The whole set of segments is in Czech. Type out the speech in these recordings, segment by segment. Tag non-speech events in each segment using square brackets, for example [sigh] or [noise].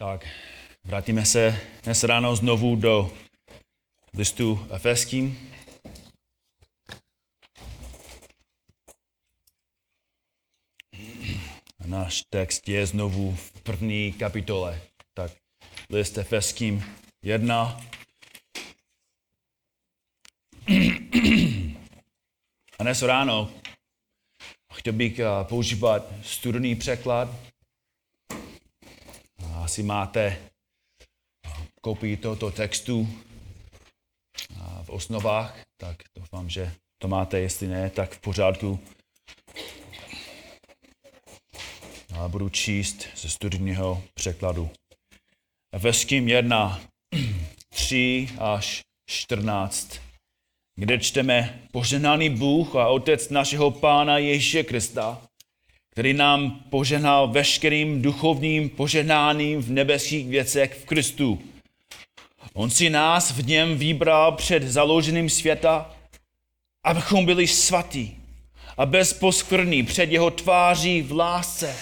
Tak, vrátíme se dnes ráno znovu do listu Efeským. Náš text je znovu v první kapitole. Tak, list Efeským 1. A dnes ráno chtěl bych eh, používat studený překlad, asi máte kopii tohoto textu v osnovách, tak doufám, že to máte, jestli ne, tak v pořádku. A budu číst ze studijního překladu. Efeským 1, 3 až 14, kde čteme Poženaný Bůh a Otec našeho Pána Ježíše Krista, který nám poženal veškerým duchovním poženáním v nebeských věcech v Kristu. On si nás v něm vybral před založením světa, abychom byli svatí a bezposkvrní před jeho tváří v lásce,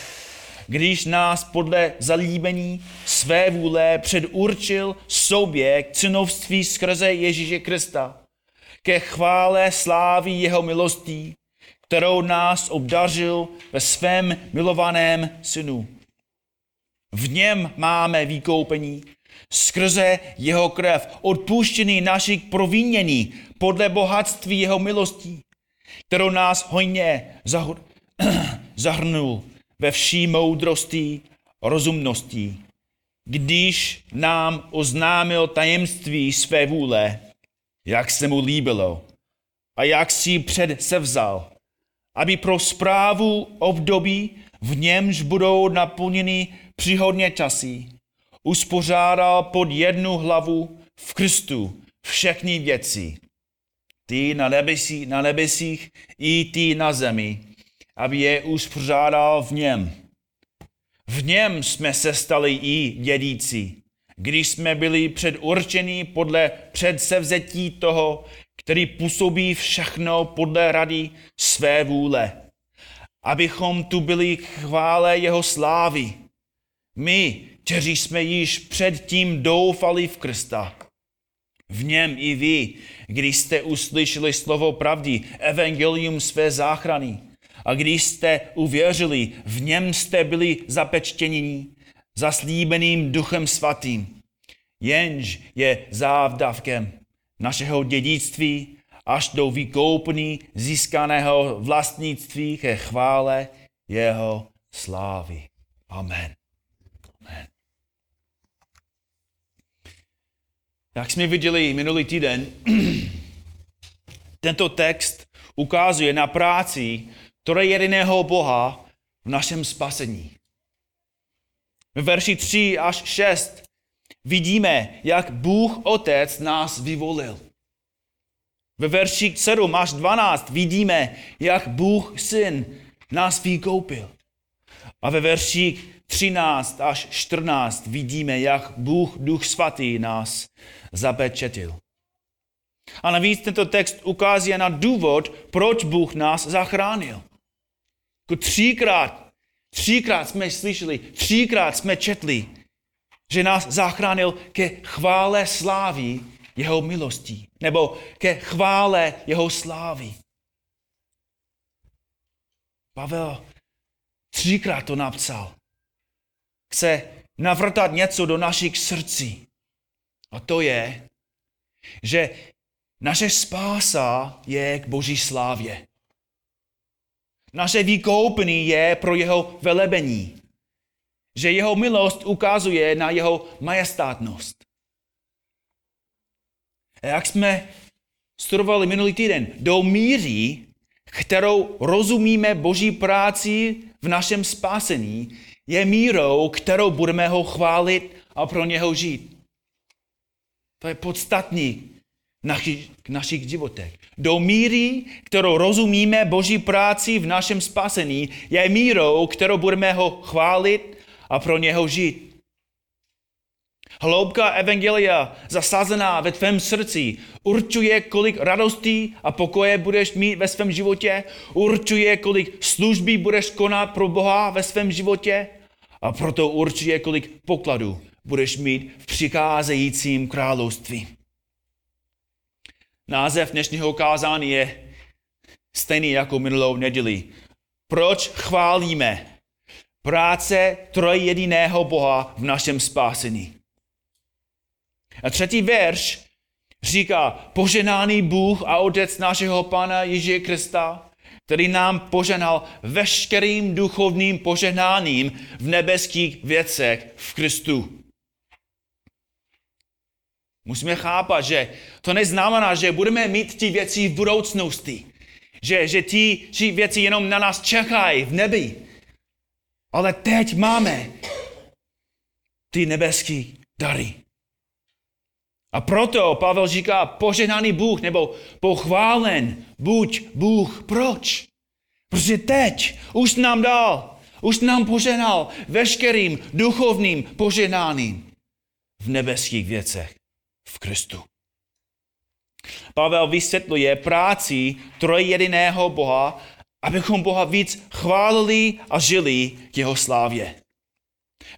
když nás podle zalíbení své vůle předurčil sobě k synovství skrze Ježíše Krista, ke chvále slávy jeho milostí, kterou nás obdařil ve svém milovaném synu. V něm máme vykoupení skrze jeho krev, odpuštěný našich provinění podle bohatství jeho milostí, kterou nás hojně zahr- [clears throat] zahrnul ve vší moudrosti rozumností, když nám oznámil tajemství své vůle, jak se mu líbilo a jak si před se vzal, aby pro zprávu období, v němž budou naplněny příhodně časy, uspořádal pod jednu hlavu v Kristu všechny věci, ty na, nebesí, na nebesích i ty na zemi, aby je uspořádal v něm. V něm jsme se stali i dědíci, když jsme byli předurčeni podle předsevzetí toho, který působí všechno podle rady své vůle, abychom tu byli k chvále jeho slávy. My, kteří jsme již předtím doufali v Krista. V něm i vy, když jste uslyšeli slovo pravdy, evangelium své záchrany, a když jste uvěřili, v něm jste byli zapečtění zaslíbeným duchem svatým, jenž je závdavkem našeho dědictví až do vykoupení získaného vlastnictví ke chvále jeho slávy. Amen. Amen. Jak jsme viděli minulý týden, [clears throat] tento text ukazuje na práci které jediného Boha v našem spasení. V verši 3 až 6 vidíme, jak Bůh Otec nás vyvolil. Ve verši 7 až 12 vidíme, jak Bůh Syn nás vykoupil. A ve verši 13 až 14 vidíme, jak Bůh Duch Svatý nás zapečetil. A navíc tento text ukazuje na důvod, proč Bůh nás zachránil. Jako třikrát, třikrát jsme slyšeli, třikrát jsme četli, že nás zachránil ke chvále slávy jeho milostí, nebo ke chvále jeho slávy. Pavel třikrát to napsal. Chce navrtat něco do našich srdcí. A to je, že naše spása je k boží slávě. Naše vykoupení je pro jeho velebení. Že jeho milost ukazuje na jeho majestátnost. A jak jsme studovali minulý týden, do míry, kterou rozumíme Boží práci v našem spásení, je mírou, kterou budeme ho chválit a pro něho žít. To je podstatný našich, našich životech. Do míry, kterou rozumíme Boží práci v našem spasení, je mírou, kterou budeme ho chválit a pro něho žít. Hloubka Evangelia zasazená ve tvém srdci určuje, kolik radostí a pokoje budeš mít ve svém životě, určuje, kolik služby budeš konat pro Boha ve svém životě a proto určuje, kolik pokladů budeš mít v přicházejícím království. Název dnešního kázání je stejný jako minulou neděli. Proč chválíme práce trojjediného Boha v našem spásení? A třetí verš říká, poženáný Bůh a Otec našeho Pana Ježíše Krista, který nám poženal veškerým duchovním poženáním v nebeských věcech v Kristu. Musíme chápat, že to neznamená, že budeme mít ty věci v budoucnosti. Že, že ty, ty věci jenom na nás čekají v nebi. Ale teď máme ty nebeské dary. A proto Pavel říká poženaný Bůh nebo pochválen buď Bůh. Proč? Protože teď už nám dal, už nám poženal veškerým duchovním poženáním v nebeských věcech v Kristu. Pavel vysvětluje práci trojjediného Boha, abychom Boha víc chválili a žili k jeho slávě.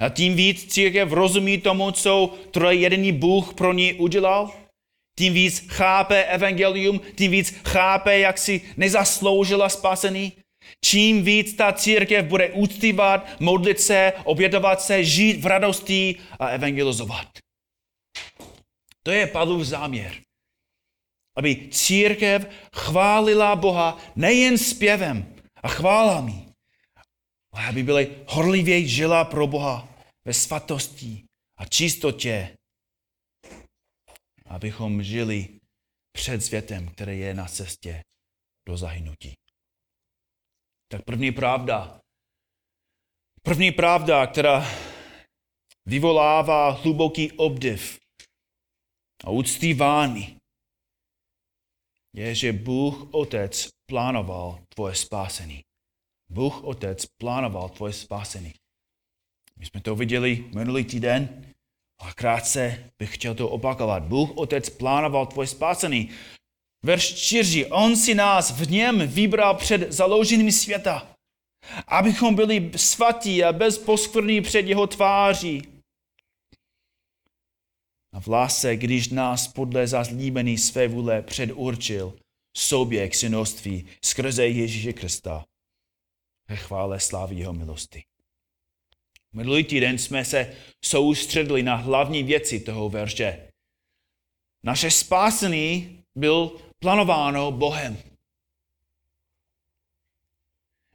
A tím víc církev rozumí tomu, co trojjediný Bůh pro ní udělal, tím víc chápe evangelium, tím víc chápe, jak si nezasloužila spasení, čím víc ta církev bude úctívat, modlit se, obědovat se, žít v radosti a evangelizovat. To je Pavlův záměr. Aby církev chválila Boha nejen zpěvem a chválami, ale aby byly horlivě žila pro Boha ve svatosti a čistotě. Abychom žili před světem, který je na cestě do zahynutí. Tak první pravda, první pravda, která vyvolává hluboký obdiv a uctívání, je, že Bůh Otec plánoval tvoje spásení. Bůh Otec plánoval tvoje spásení. My jsme to viděli minulý týden a krátce bych chtěl to opakovat. Bůh Otec plánoval tvoje spásení. Verš 4. On si nás v něm vybral před založením světa, abychom byli svatí a bez poskvrný před jeho tváří. A v lásce, když nás podle zazlíbený své vůle předurčil sobě k synoství skrze Ježíše Krista, ve chvále slávy jeho milosti. Minulý týden jsme se soustředili na hlavní věci toho verše. Naše spásení byl plánováno Bohem.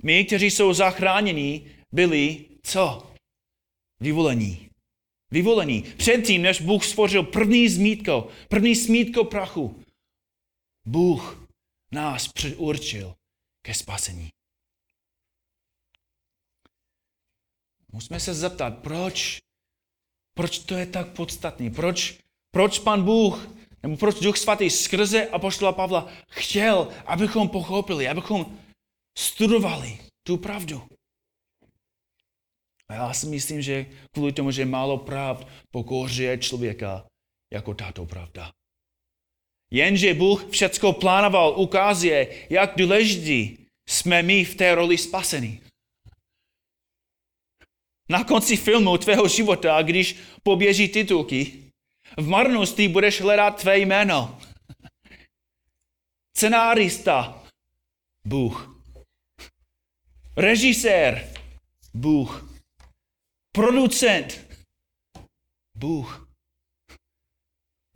My, kteří jsou zachráněni, byli co? Vyvolení. Vyvolení. Předtím, než Bůh stvořil první zmítko, první smítko prachu, Bůh nás předurčil ke spasení. Musíme se zeptat, proč? Proč to je tak podstatný? Proč, proč pan Bůh, nebo proč Duch Svatý skrze apoštola Pavla chtěl, abychom pochopili, abychom studovali tu pravdu? A já si myslím, že kvůli tomu, že málo pravd pokořuje člověka jako tato pravda. Jenže Bůh všecko plánoval, ukazuje, jak důležitý jsme my v té roli spasení. Na konci filmu tvého života, když poběží titulky, v marnosti budeš hledat tvé jméno. Scenárista, Bůh. Režisér, Bůh. Producent, Bůh.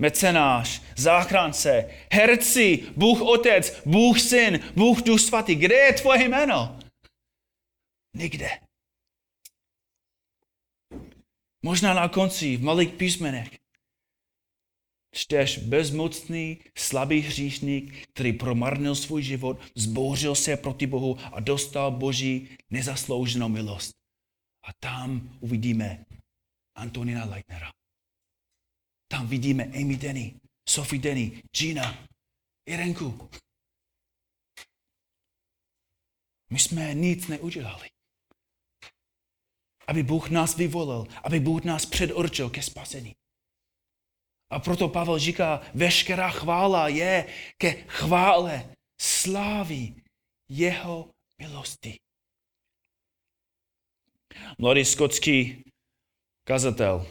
Mecenáš, záchránce, herci, Bůh Otec, Bůh Syn, Bůh Duch Svatý. Kde je tvoje jméno? Nikde. Možná na konci, v malých písmenech. Čteš bezmocný, slabý hříšník, který promarnil svůj život, zbouřil se proti Bohu a dostal Boží nezaslouženou milost. A tam uvidíme Antonina Leitnera. Tam vidíme Amy Denny, Sophie Denny, Gina, Irenku. My jsme nic neudělali aby Bůh nás vyvolil, aby Bůh nás předurčil ke spasení. A proto Pavel říká, veškerá chvála je ke chvále slávy jeho milosti. Mladý skotský kazatel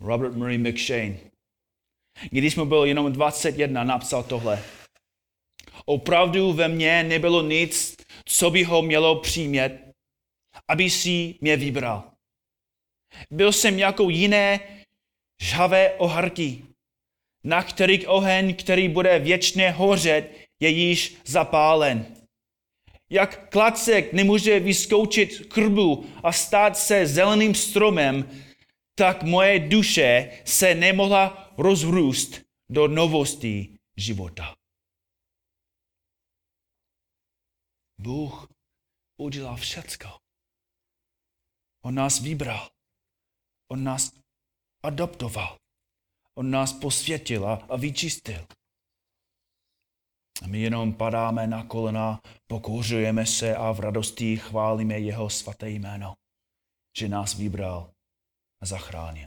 Robert Murray McShane, když mu byl jenom 21, napsal tohle. Opravdu ve mně nebylo nic, co by ho mělo přimět, aby si mě vybral. Byl jsem jako jiné žhavé oharky, na kterých oheň, který bude věčně hořet, je již zapálen. Jak klacek nemůže vyskoučit krbu a stát se zeleným stromem, tak moje duše se nemohla rozrůst do novosti života. Bůh udělal všecko. On nás vybral. On nás adoptoval. On nás posvětil a vyčistil. My jenom padáme na kolena, pokouřujeme se a v radosti chválíme jeho svaté jméno, že nás vybral a zachránil.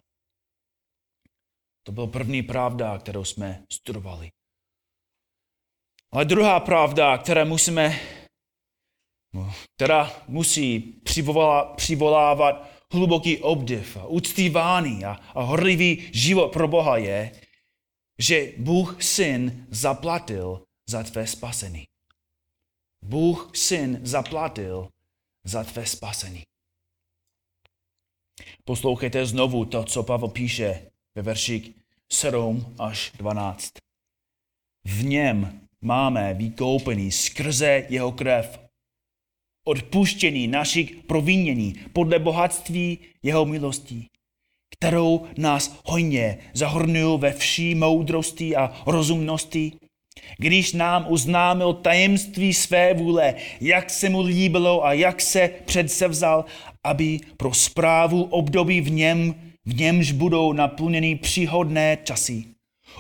To byl první pravda, kterou jsme studovali. Ale druhá pravda, která musíme, která musí přivolávat hluboký obdiv a uctívání a, a horlivý život pro Boha je, že Bůh syn zaplatil za tvé spasení. Bůh syn zaplatil za tvé spasení. Poslouchejte znovu to, co Pavel píše ve verších 7 až 12. V něm máme vykoupený skrze jeho krev odpuštění našich provinění podle bohatství jeho milostí, kterou nás hojně zahrnul ve vší moudrosti a rozumnosti, když nám uznámil tajemství své vůle, jak se mu líbilo a jak se předsevzal, aby pro zprávu období v něm, v němž budou naplněny příhodné časy.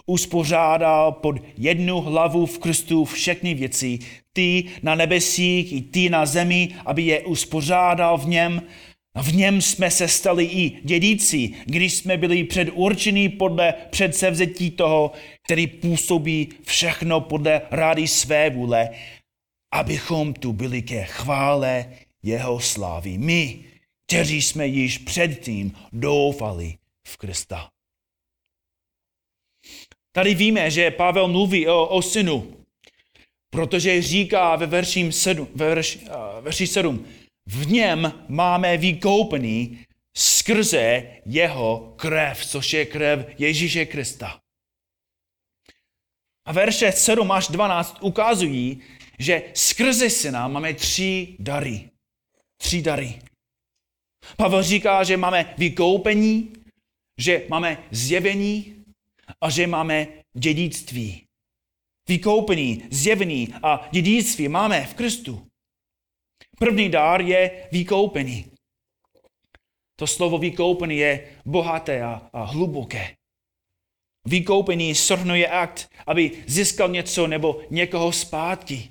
Uspořádal pod jednu hlavu v Kristu všechny věci, ty na nebesích i ty na zemi, aby je uspořádal v něm. V něm jsme se stali i dědíci, když jsme byli předurčeni podle předsevzetí toho, který působí všechno podle rády své vůle, abychom tu byli ke chvále jeho slávy. My, kteří jsme již předtím doufali v Krista. Tady víme, že Pavel mluví o, o synu, protože říká ve verši 7, ve verši, verši 7 v něm máme vykoupený skrze jeho krev, což je krev Ježíše Krista. A verše 7 až 12 ukazují, že skrze syna máme tři dary. Tři dary. Pavel říká, že máme vykoupení, že máme zjevení a že máme dědictví. Vykoupení, zjevení a dědictví máme v Kristu. První dár je vykoupení. To slovo vykoupení je bohaté a, a hluboké. Vykoupení srhnuje akt, aby získal něco nebo někoho zpátky.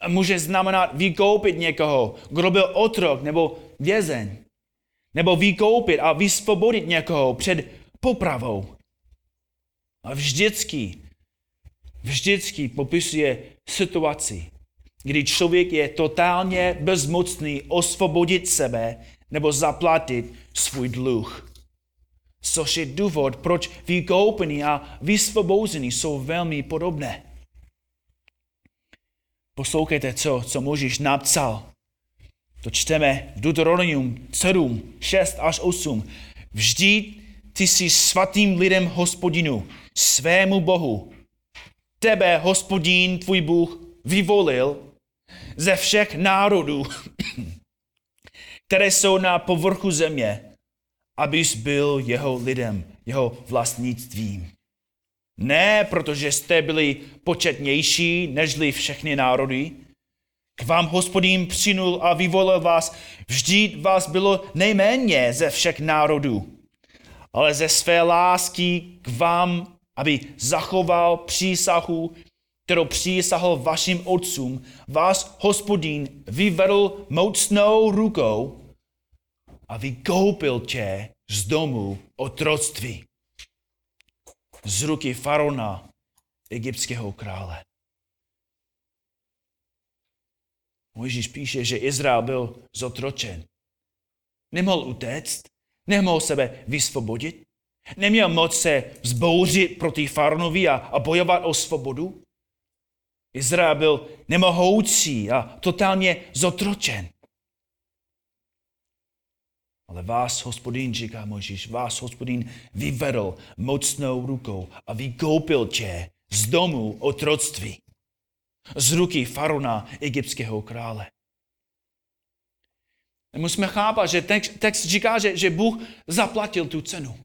A může znamenat vykoupit někoho, kdo byl otrok nebo vězeň. Nebo vykoupit a vysvobodit někoho před popravou. A vždycky, vždycky popisuje situaci, kdy člověk je totálně bezmocný osvobodit sebe nebo zaplatit svůj dluh. Což je důvod, proč vykoupení a vysvobození jsou velmi podobné. Poslouchejte, co, co Možíš napsal. To čteme v Deuteronomium 7, 6 až 8. Vždyť ty jsi svatým lidem hospodinu, svému Bohu. Tebe, hospodín, tvůj Bůh, vyvolil ze všech národů, které jsou na povrchu země, abys byl jeho lidem, jeho vlastnictvím. Ne, protože jste byli početnější nežli všechny národy. K vám hospodín přinul a vyvolil vás, vždyť vás bylo nejméně ze všech národů. Ale ze své lásky k vám, aby zachoval přísahu, kterou přísahl vašim otcům, vás hospodín vyvedl mocnou rukou a vykoupil tě z domu otroctví. Z ruky farona, egyptského krále. Mojžíš píše, že Izrael byl zotročen. Nemohl utéct, nemohl sebe vysvobodit. Neměl moc se vzbouřit proti Faronovi a, a bojovat o svobodu? Izrael byl nemohoucí a totálně zotročen. Ale vás, hospodin, říká Mojžíš, vás, hospodin, vyvedl mocnou rukou a vykoupil tě z domu otroctví, z ruky farona egyptského krále. Musíme chápat, že text, text říká, že, že Bůh zaplatil tu cenu.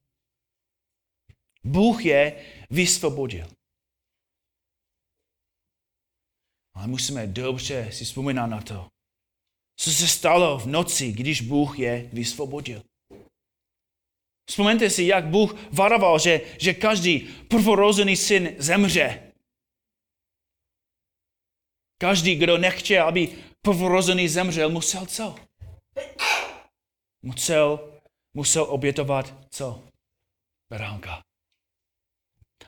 Bůh je vysvobodil. Ale musíme dobře si vzpomínat na to, co se stalo v noci, když Bůh je vysvobodil. Vzpomeňte si, jak Bůh varoval, že, že každý prvorozený syn zemře. Každý, kdo nechtěl, aby prvorozený zemřel, musel co? Musel, musel obětovat co? Beránka.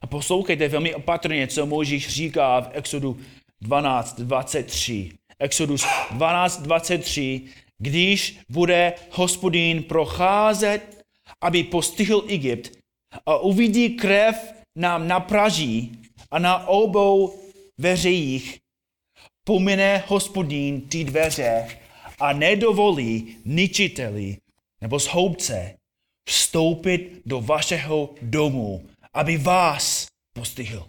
A poslouchejte velmi opatrně, co Mojžíš říká v Exodu 12.23. Exodus 12.23. Když bude hospodín procházet, aby postihl Egypt a uvidí krev nám na praží a na obou veřejích, pomine hospodín ty dveře a nedovolí ničiteli nebo zhoubce vstoupit do vašeho domu, aby vás postihl.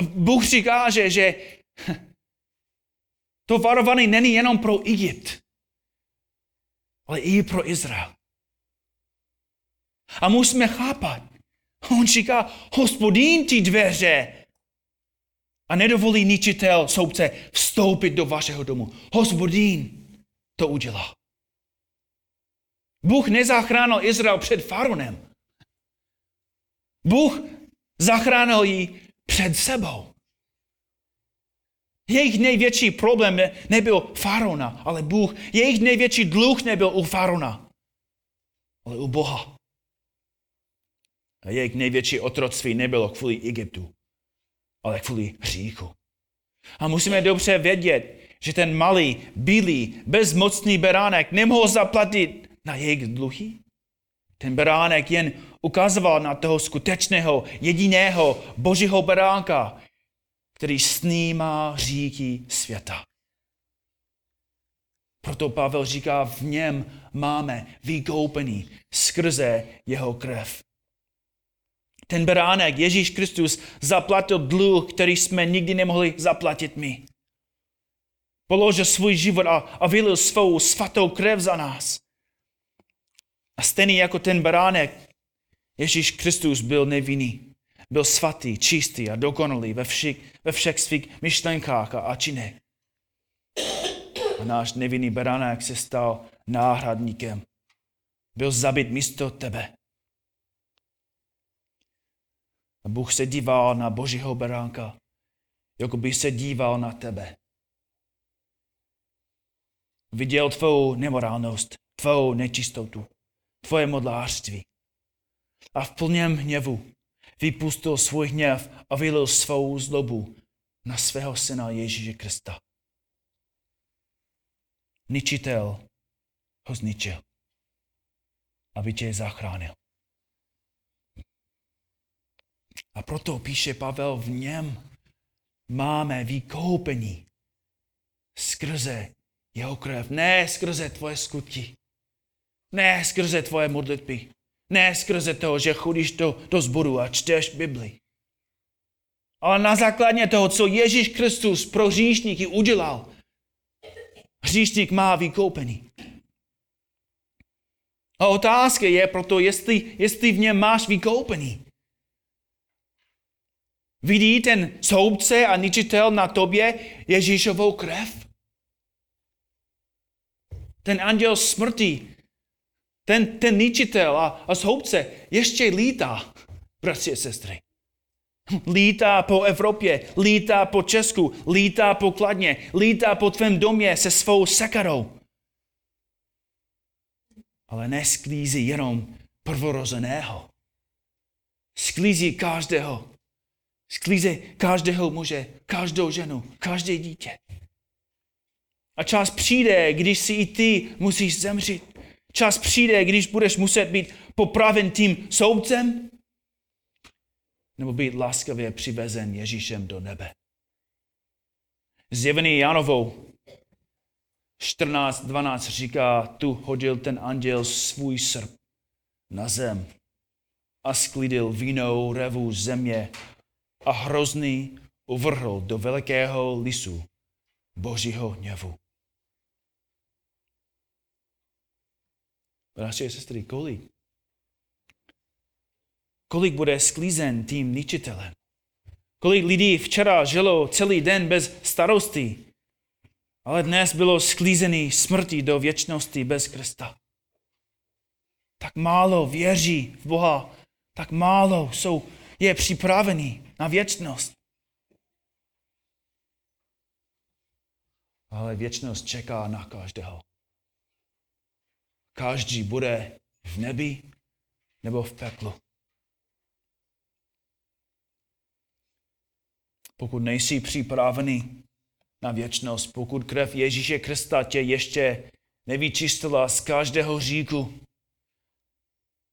Bůh říká, že, že to varování není jenom pro Egypt, ale i pro Izrael. A musíme chápat. On říká, hospodín ty dveře a nedovolí ničitel soubce vstoupit do vašeho domu. Hospodín to udělá. Bůh nezachránil Izrael před Faronem. Bůh zachránil ji před sebou. Jejich největší problém nebyl Farona, ale Bůh. Jejich největší dluh nebyl u Farona, ale u Boha. A jejich největší otroctví nebylo kvůli Egyptu, ale kvůli hříchu. A musíme dobře vědět, že ten malý, bílý, bezmocný beránek nemohl zaplatit na jejich dluhy. Ten beránek jen ukazoval na toho skutečného, jediného božího beránka, který snímá říky světa. Proto Pavel říká, v něm máme vykoupený skrze jeho krev. Ten beránek, Ježíš Kristus, zaplatil dluh, který jsme nikdy nemohli zaplatit my. Položil svůj život a, a vylil svou svatou krev za nás. A stejný jako ten beránek, Ježíš Kristus byl nevinný. Byl svatý, čistý a dokonalý ve všech, ve všech svých myšlenkách a, a činech. A náš nevinný beránek se stal náhradníkem. Byl zabit místo tebe. A Bůh se díval na Božího beránka, jako by se díval na tebe. Viděl tvou nemorálnost, tvou nečistotu, tvoje modlářství. A v plném hněvu vypustil svůj hněv a vylil svou zlobu na svého syna Ježíše Krista. Ničitel ho zničil, aby tě zachránil. A proto píše Pavel, v něm máme vykoupení skrze jeho krev, ne skrze tvoje skutky, ne skrze tvoje modlitby, ne skrze toho, že chodíš do, do zboru a čteš Bibli. Ale na základě toho, co Ježíš Kristus pro hříšníky udělal. Hříšník má vykoupený. A otázka je proto, jestli, jestli v něm máš vykoupený. Vidí ten soudce a ničitel na tobě Ježíšovou krev? Ten anděl smrti ten, ten ničitel a, a zhoubce ještě lítá, bratři a sestry. Lítá po Evropě, lítá po Česku, lítá po Kladně, lítá po tvém domě se svou sekarou. Ale nesklízí jenom prvorozeného. Sklízí každého. Sklízí každého muže, každou ženu, každé dítě. A čas přijde, když si i ty musíš zemřít. Čas přijde, když budeš muset být popraven tím soudcem, nebo být laskavě přivezen Ježíšem do nebe. Zjevený Janovou 14.12 říká, tu hodil ten anděl svůj srp na zem a sklidil vínou revu země a hrozný uvrhl do velikého lisu božího hněvu. Bratři a sestry, kolik? Kolik bude sklízen tím ničitelem? Kolik lidí včera žilo celý den bez starosti, ale dnes bylo sklízený smrti do věčnosti bez Krista. Tak málo věří v Boha, tak málo jsou, je připravený na věčnost. Ale věčnost čeká na každého. Každý bude v nebi nebo v peklu. Pokud nejsi připravený na věčnost, pokud krev Ježíše Krista tě ještě nevyčistila z každého říku,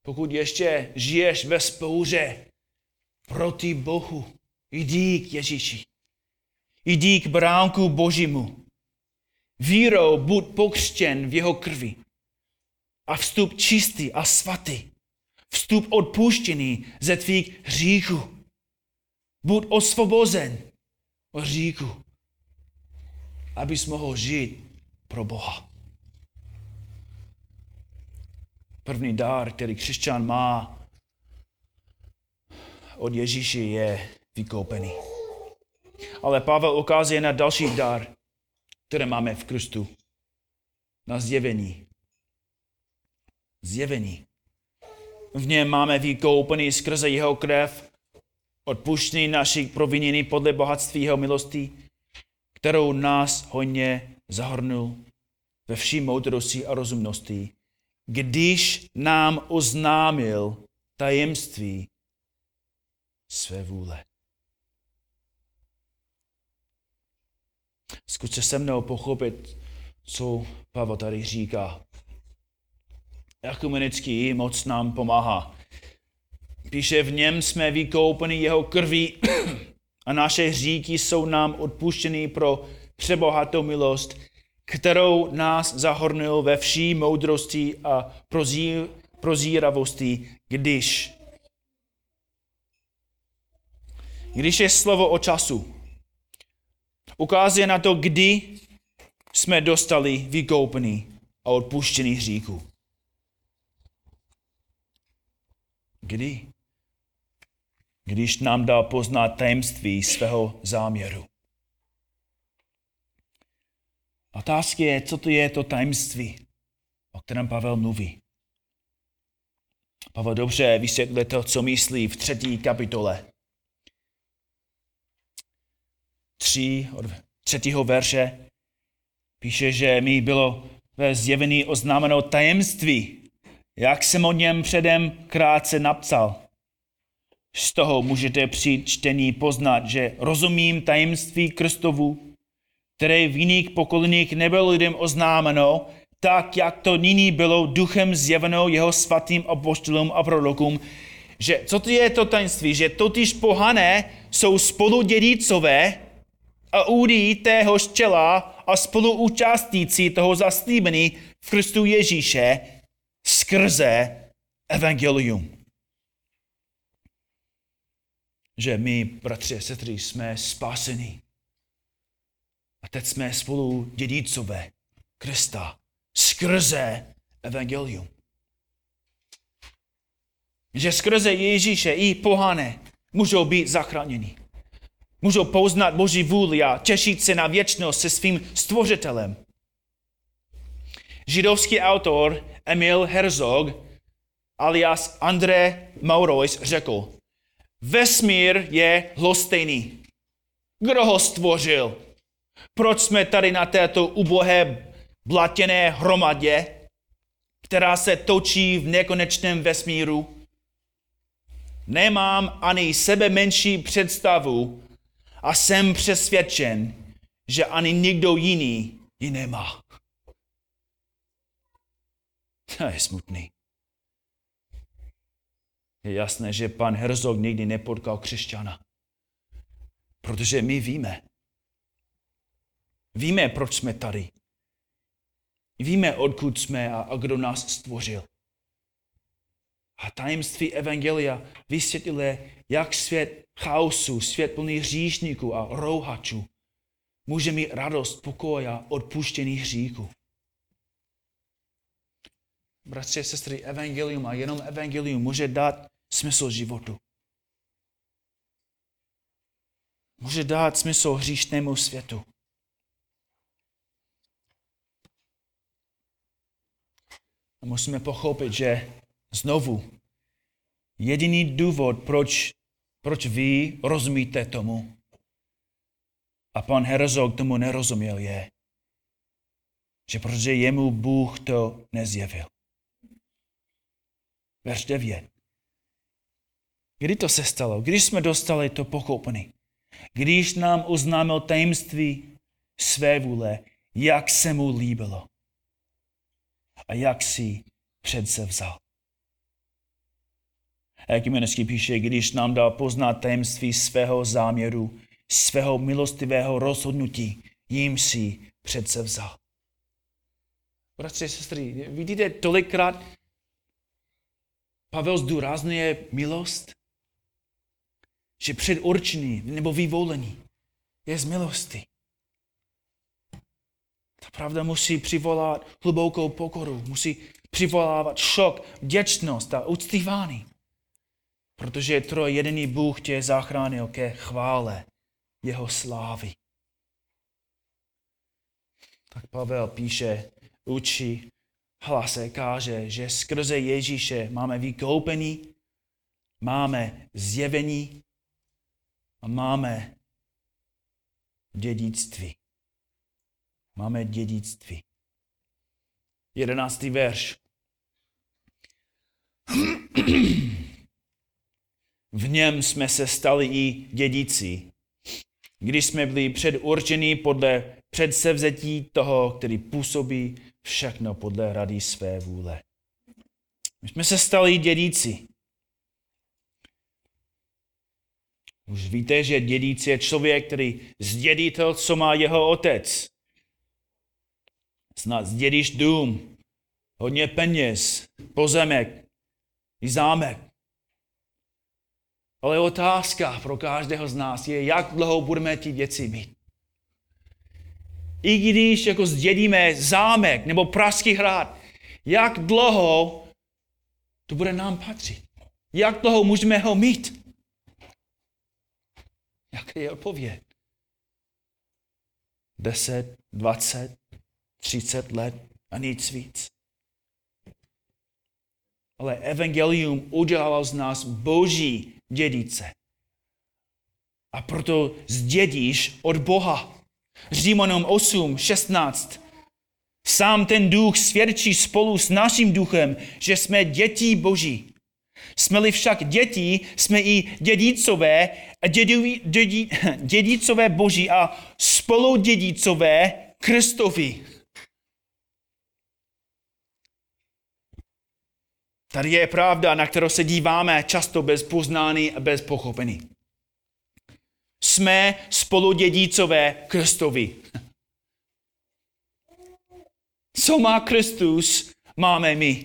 pokud ještě žiješ ve spouře proti Bohu, jdi k Ježíši. Jdi k bránku Božímu. Vírou buď pokřtěn v jeho krvi. A vstup čistý a svatý. Vstup odpuštěný ze tvých hříchů. Buď osvobozen od hříchu, abys mohl žít pro Boha. První dár, který křesťan má od Ježíše, je vykoupený. Ale Pavel ukazuje na další dar, které máme v Kristu. Na zjevení. Zjevení. V něm máme vykoupený skrze jeho krev, odpuštěný našich provinění podle bohatství jeho milosti, kterou nás hojně zahrnul ve vší moudrosti a rozumnosti, když nám oznámil tajemství své vůle. Zkuste se mnou pochopit, co Pavel tady říká. Ekumenický moc nám pomáhá. Píše, v něm jsme vykoupeni jeho krví [clears throat] a naše hříky jsou nám odpuštěny pro přebohatou milost, kterou nás zahornil ve vší moudrosti a prozí, prozíravosti, když když je slovo o času. Ukazuje na to, kdy jsme dostali vykoupený a odpuštěný hříku. Kdy? Když nám dal poznat tajemství svého záměru. Otázka je, co to je to tajemství, o kterém Pavel mluví. Pavel dobře vysvětluje to, co myslí v třetí kapitole. Tři od třetího verše píše, že mi bylo ve zjevení oznámeno tajemství, jak jsem o něm předem krátce napsal. Z toho můžete při čtení poznat, že rozumím tajemství Kristovu, které v jiných pokoleních nebylo lidem oznámeno, tak jak to nyní bylo duchem zjeveno jeho svatým apoštolům a prorokům, že co to je to tajemství, že totiž pohané jsou spolu dědicové a údí téhož těla a spoluúčastníci toho zaslíbení v Kristu Ježíše skrze evangelium. Že my, bratři a sestry, jsme spaseni a teď jsme spolu dědicové Krista skrze evangelium. Že skrze Ježíše i pohané můžou být zachráněni. Můžou poznat Boží vůli a těšit se na věčnost se svým stvořitelem. Židovský autor Emil Herzog alias André Maurois řekl, vesmír je lhostejný. Kdo ho stvořil? Proč jsme tady na této ubohé blatěné hromadě, která se točí v nekonečném vesmíru? Nemám ani sebe menší představu a jsem přesvědčen, že ani nikdo jiný ji nemá. To je smutný. Je jasné, že pan Herzog nikdy nepotkal křesťana. Protože my víme. Víme, proč jsme tady. Víme, odkud jsme a, a kdo nás stvořil. A tajemství Evangelia vysvětluje, jak svět chaosu, svět plný hříšníků a rouhačů může mít radost, pokoj a odpuštění hříchu. Bratři a sestry, evangelium a jenom evangelium může dát smysl životu. Může dát smysl hříšnému světu. A musíme pochopit, že znovu jediný důvod, proč, proč vy rozumíte tomu a pan Herzog tomu nerozuměl, je, že protože jemu Bůh to nezjevil. Verš 9. Kdy to se stalo? Když jsme dostali to pochopení? Když nám oznámil tajemství své vůle, jak se mu líbilo a jak si přece vzal. A jak Jimenský píše, když nám dal poznat tajemství svého záměru, svého milostivého rozhodnutí, jim si přece vzal. Bratři a sestry, vidíte tolikrát Pavel zdůrazňuje milost, že předurčený nebo vyvolení je z milosti. Ta pravda musí přivolat hlubokou pokoru, musí přivolávat šok, vděčnost a uctívání. Protože troj jediný Bůh tě zachránil ke chvále jeho slávy. Tak Pavel píše, učí, hlase káže, že skrze Ježíše máme vykoupení, máme zjevení a máme dědictví. Máme dědictví. Jedenáctý verš. V něm jsme se stali i dědici, když jsme byli předurčeni podle předsevzetí toho, který působí všechno podle rady své vůle. My jsme se stali dědíci. Už víte, že dědíc je člověk, který zdědí to, co má jeho otec. Snad zdědíš dům, hodně peněz, pozemek i zámek. Ale otázka pro každého z nás je, jak dlouho budeme ty věci mít. I když jako zdědíme zámek nebo Pražský hrad, jak dlouho to bude nám patřit? Jak dlouho můžeme ho mít? Jaká je odpověď? 10, 20, 30 let a nic víc. Ale evangelium udělalo z nás boží dědice. A proto zdědíš od Boha. Římanům 8, 16. Sám ten duch svědčí spolu s naším duchem, že jsme dětí Boží. Jsme-li však dětí, jsme i dědicové, dědí, dědí, [laughs] dědicové Boží a spoludědicové Kristovi. Tady je pravda, na kterou se díváme často bez poznání a bez pochopení. Jsme spoludědícové Kristovi. Co má Kristus, máme my.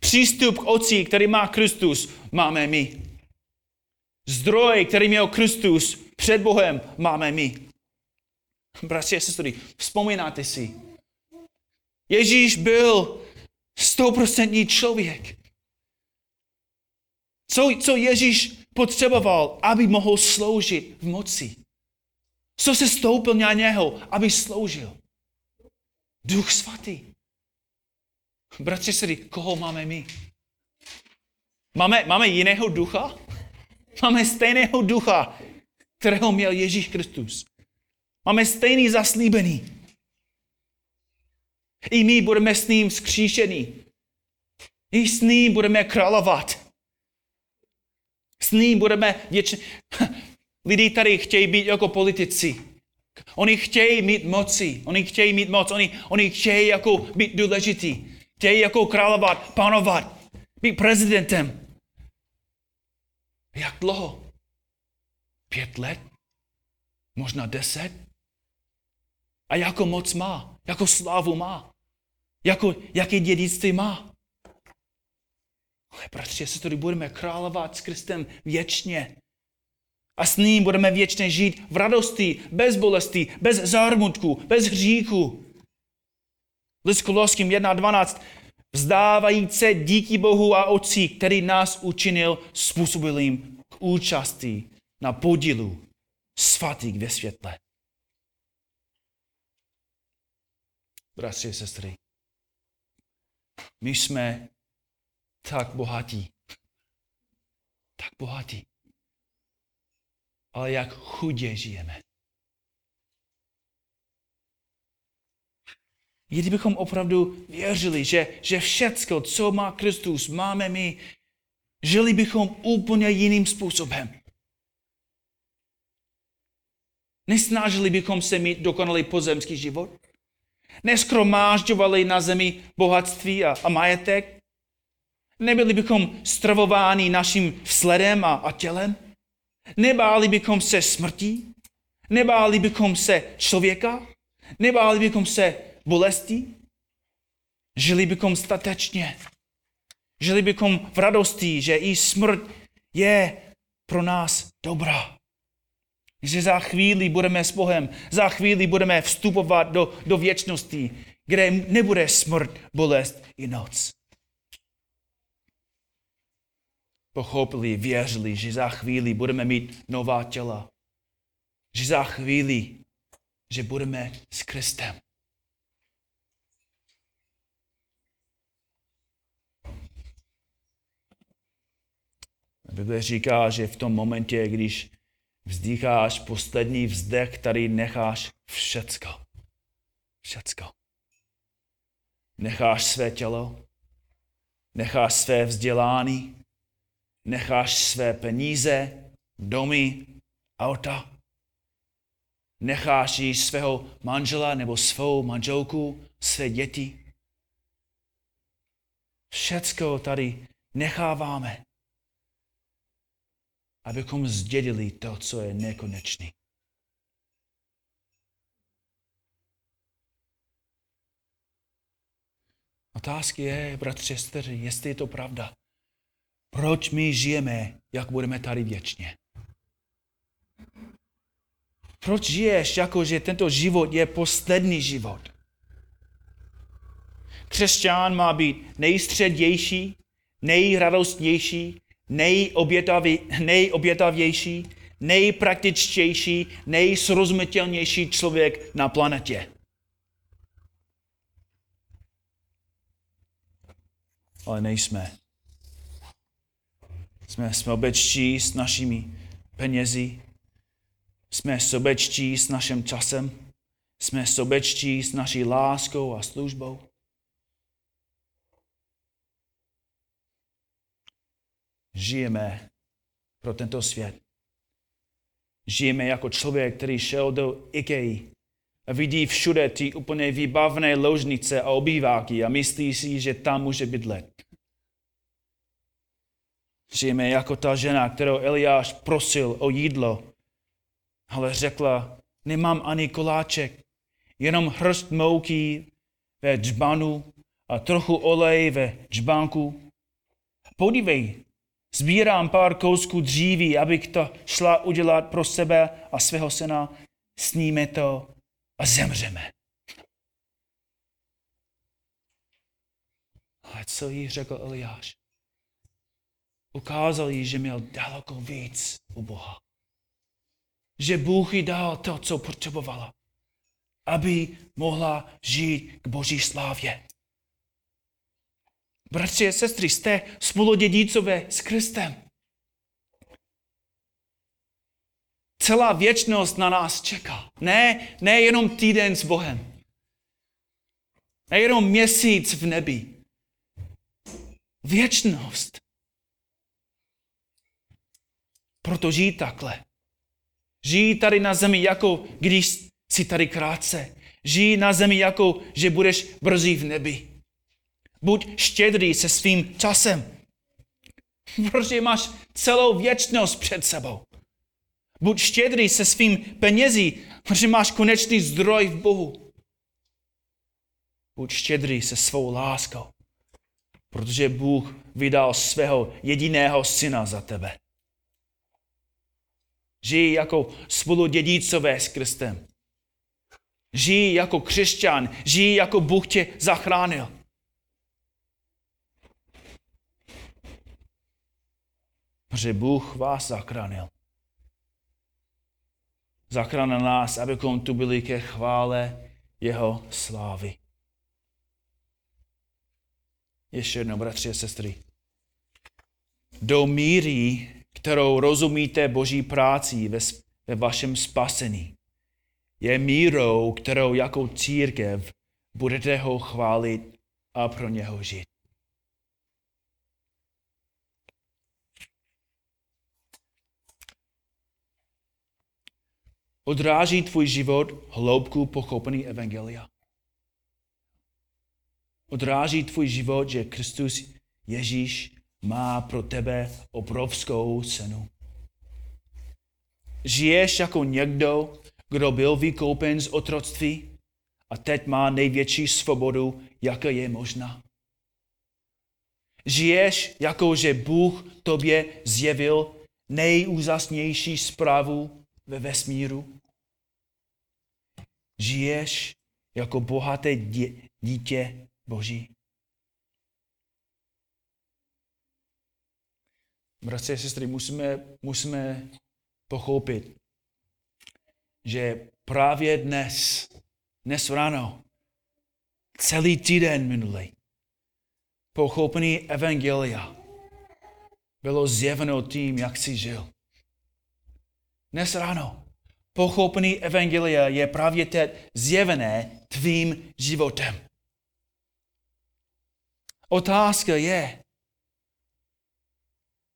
Přístup k Otci, který má Kristus, máme my. Zdroj, který měl Kristus před Bohem, máme my. Bratři a sestry, vzpomínáte si. Ježíš byl stoprocentní člověk. Co, co Ježíš potřeboval, aby mohl sloužit v moci? Co se stoupil na něho, aby sloužil? Duch svatý. Bratři, sestry, koho máme my? Máme, máme jiného ducha? Máme stejného ducha, kterého měl Ježíš Kristus. Máme stejný zaslíbený. I my budeme s ním skříšení. I s ním budeme královat. S ním budeme věčně... [laughs] Lidi tady chtějí být jako politici. Oni chtějí mít moci. Oni chtějí mít moc. Oni, oni chtějí jako být důležitý. Chtějí jako královat, panovat, být prezidentem. Jak dlouho? Pět let? Možná deset? A jako moc má? Jako slávu má? Jako, jaké dědictví má? Ale bratři, se tady budeme královat s Kristem věčně. A s ním budeme věčně žít v radosti, bez bolesti, bez zármutku, bez hříchu. List Koloským 1.12. Vzdávají se díky Bohu a Otci, který nás učinil způsobilým k účasti na podílu svatých ve světle. Bratři a sestry, my jsme tak bohatí. Tak bohatí. Ale jak chudě žijeme. Kdybychom opravdu věřili, že, že všecko, co má Kristus, máme my, žili bychom úplně jiným způsobem. Nesnažili bychom se mít dokonalý pozemský život. Neskromážďovali na zemi bohatství a, a majetek. Nebyli bychom stravováni naším vzhledem a, a tělem. Nebáli bychom se smrti. Nebáli bychom se člověka. Nebáli bychom se bolesti. Žili bychom statečně. Žili bychom v radosti, že i smrt je pro nás dobrá. Že za chvíli budeme s Bohem, za chvíli budeme vstupovat do, do věčnosti, kde nebude smrt, bolest i noc. Pochopili, věřili, že za chvíli budeme mít nová těla. Že za chvíli, že budeme s Kristem. Bible říká, že v tom momentě, když Vzdýcháš poslední vzdech, který necháš všecko. Všecko. Necháš své tělo, necháš své vzdělání, necháš své peníze, domy, auta, necháš jí svého manžela nebo svou manželku, své děti. Všecko tady necháváme abychom zdědili to, co je nekonečný. Otázka je, bratři, sestry, jestli je to pravda. Proč my žijeme, jak budeme tady věčně? Proč žiješ, jako že tento život je poslední život? Křesťan má být nejstředější, nejradostnější, nejobětavější, nejpraktičtější, nejsrozumitelnější člověk na planetě. Ale nejsme. Jsme sobečtí s našimi penězi, jsme sobečtí s naším časem, jsme sobečtí s naší láskou a službou. žijeme pro tento svět. Žijeme jako člověk, který šel do IKEA a vidí všude ty úplně výbavné ložnice a obýváky a myslí si, že tam může bydlet. Žijeme jako ta žena, kterou Eliáš prosil o jídlo, ale řekla, nemám ani koláček, jenom hrst mouky ve džbanu a trochu olej ve džbánku. Podívej, Sbírám pár kousků dříví, abych to šla udělat pro sebe a svého syna. Sníme to a zemřeme. Ale co jí řekl Eliáš? Ukázal jí, že měl daleko víc u Boha. Že Bůh jí dal to, co potřebovala, aby mohla žít k Boží slávě. Bratři a sestry, jste spoludědícové s Kristem. Celá věčnost na nás čeká. Ne, ne jenom týden s Bohem. Ne jenom měsíc v nebi. Věčnost. Proto žij takhle. Žij tady na zemi, jako když jsi tady krátce. Žij na zemi, jako že budeš brzy v nebi. Buď štědrý se svým časem. Protože máš celou věčnost před sebou. Buď štědrý se svým penězí, protože máš konečný zdroj v Bohu. Buď štědrý se svou láskou, protože Bůh vydal svého jediného syna za tebe. Žij jako spoludědícové s Kristem. Žij jako křesťan, žij jako Bůh tě zachránil. Protože Bůh vás zachránil. Zachránil nás, abychom tu byli ke chvále jeho slávy. Ještě jednou, bratři a sestry. Do míry, kterou rozumíte Boží práci ve, ve vašem spasení, je mírou, kterou jako církev budete ho chválit a pro něho žít. Odráží tvůj život hloubku pochopení Evangelia. Odráží tvůj život, že Kristus Ježíš má pro tebe obrovskou cenu. Žiješ jako někdo, kdo byl vykoupen z otroctví a teď má největší svobodu, jaká je možná. Žiješ jako, že Bůh tobě zjevil nejúzasnější zprávu ve vesmíru. Žiješ jako bohaté dítě Boží. Bratři a sestry, musíme, musíme pochopit, že právě dnes, dnes ráno, celý týden minulý, pochopení Evangelia bylo zjeveno tím, jak jsi žil. Dnes ráno pochopení Evangelia je právě teď zjevené tvým životem. Otázka je,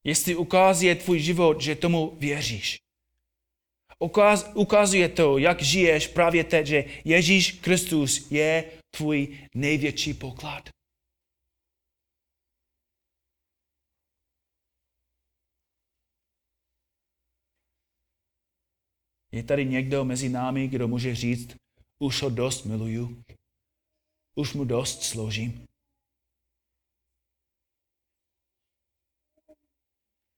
jestli ukazuje tvůj život, že tomu věříš. Ukaz, ukazuje to, jak žiješ právě teď, že Ježíš Kristus je tvůj největší poklad. Je tady někdo mezi námi, kdo může říct, už ho dost miluju, už mu dost sloužím.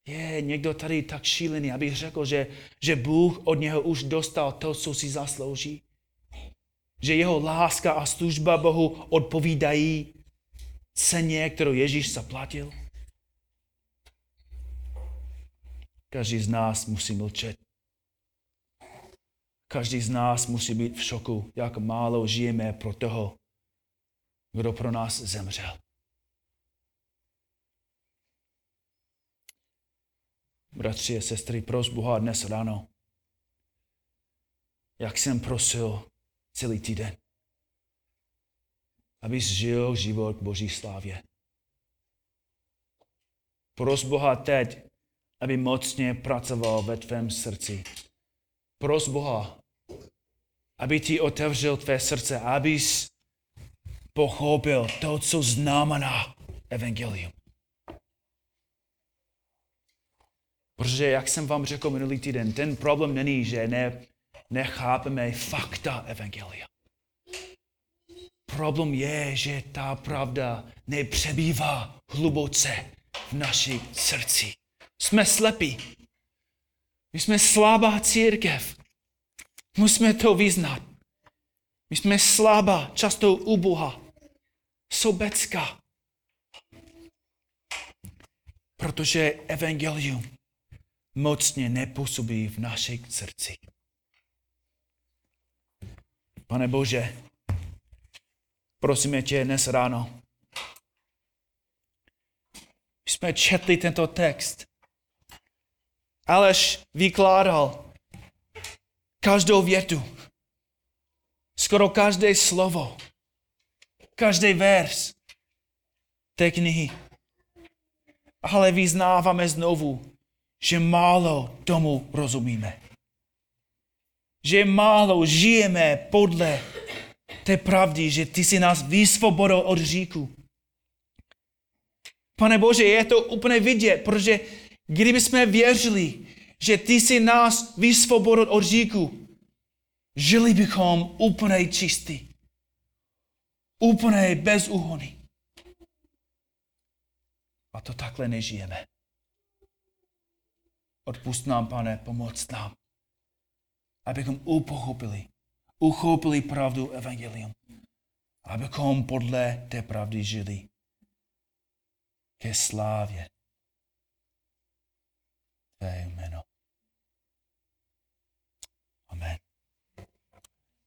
Je někdo tady tak šílený, abych řekl, že, že Bůh od něho už dostal to, co si zaslouží? Že jeho láska a služba Bohu odpovídají ceně, kterou Ježíš zaplatil? Každý z nás musí mlčet. Každý z nás musí být v šoku, jak málo žijeme pro toho, kdo pro nás zemřel. Bratři a sestry, pros Boha dnes ráno, jak jsem prosil celý týden, abys žil život Boží slávě. Pros Boha teď, aby mocně pracoval ve tvém srdci. Pros Boha, aby ti otevřel tvé srdce, abys pochopil to, co znamená evangelium. Protože, jak jsem vám řekl minulý týden, ten problém není, že ne, nechápeme fakta Evangelia. Problém je, že ta pravda nepřebývá hluboce v naší srdci. Jsme slepí. My jsme slabá církev. Musíme to vyznat. My jsme slabá, často uboha, sobecká. Protože evangelium mocně nepůsobí v našich srdcích. Pane Bože, prosíme tě dnes ráno. Jsme četli tento text. Aleš vykládal každou větu, skoro každé slovo, každý vers té knihy. Ale vyznáváme znovu, že málo tomu rozumíme. Že málo žijeme podle té pravdy, že ty si nás vysvobodil od říku. Pane Bože, je to úplně vidět, protože kdyby jsme věřili, že ty jsi nás vysvobodil od říku, žili bychom úplně čistý. Úplně bez úhony. A to takhle nežijeme. Odpust nám, pane, pomoc nám, abychom upochopili, uchopili pravdu Evangelium, abychom podle té pravdy žili ke slávě Tvé jméno.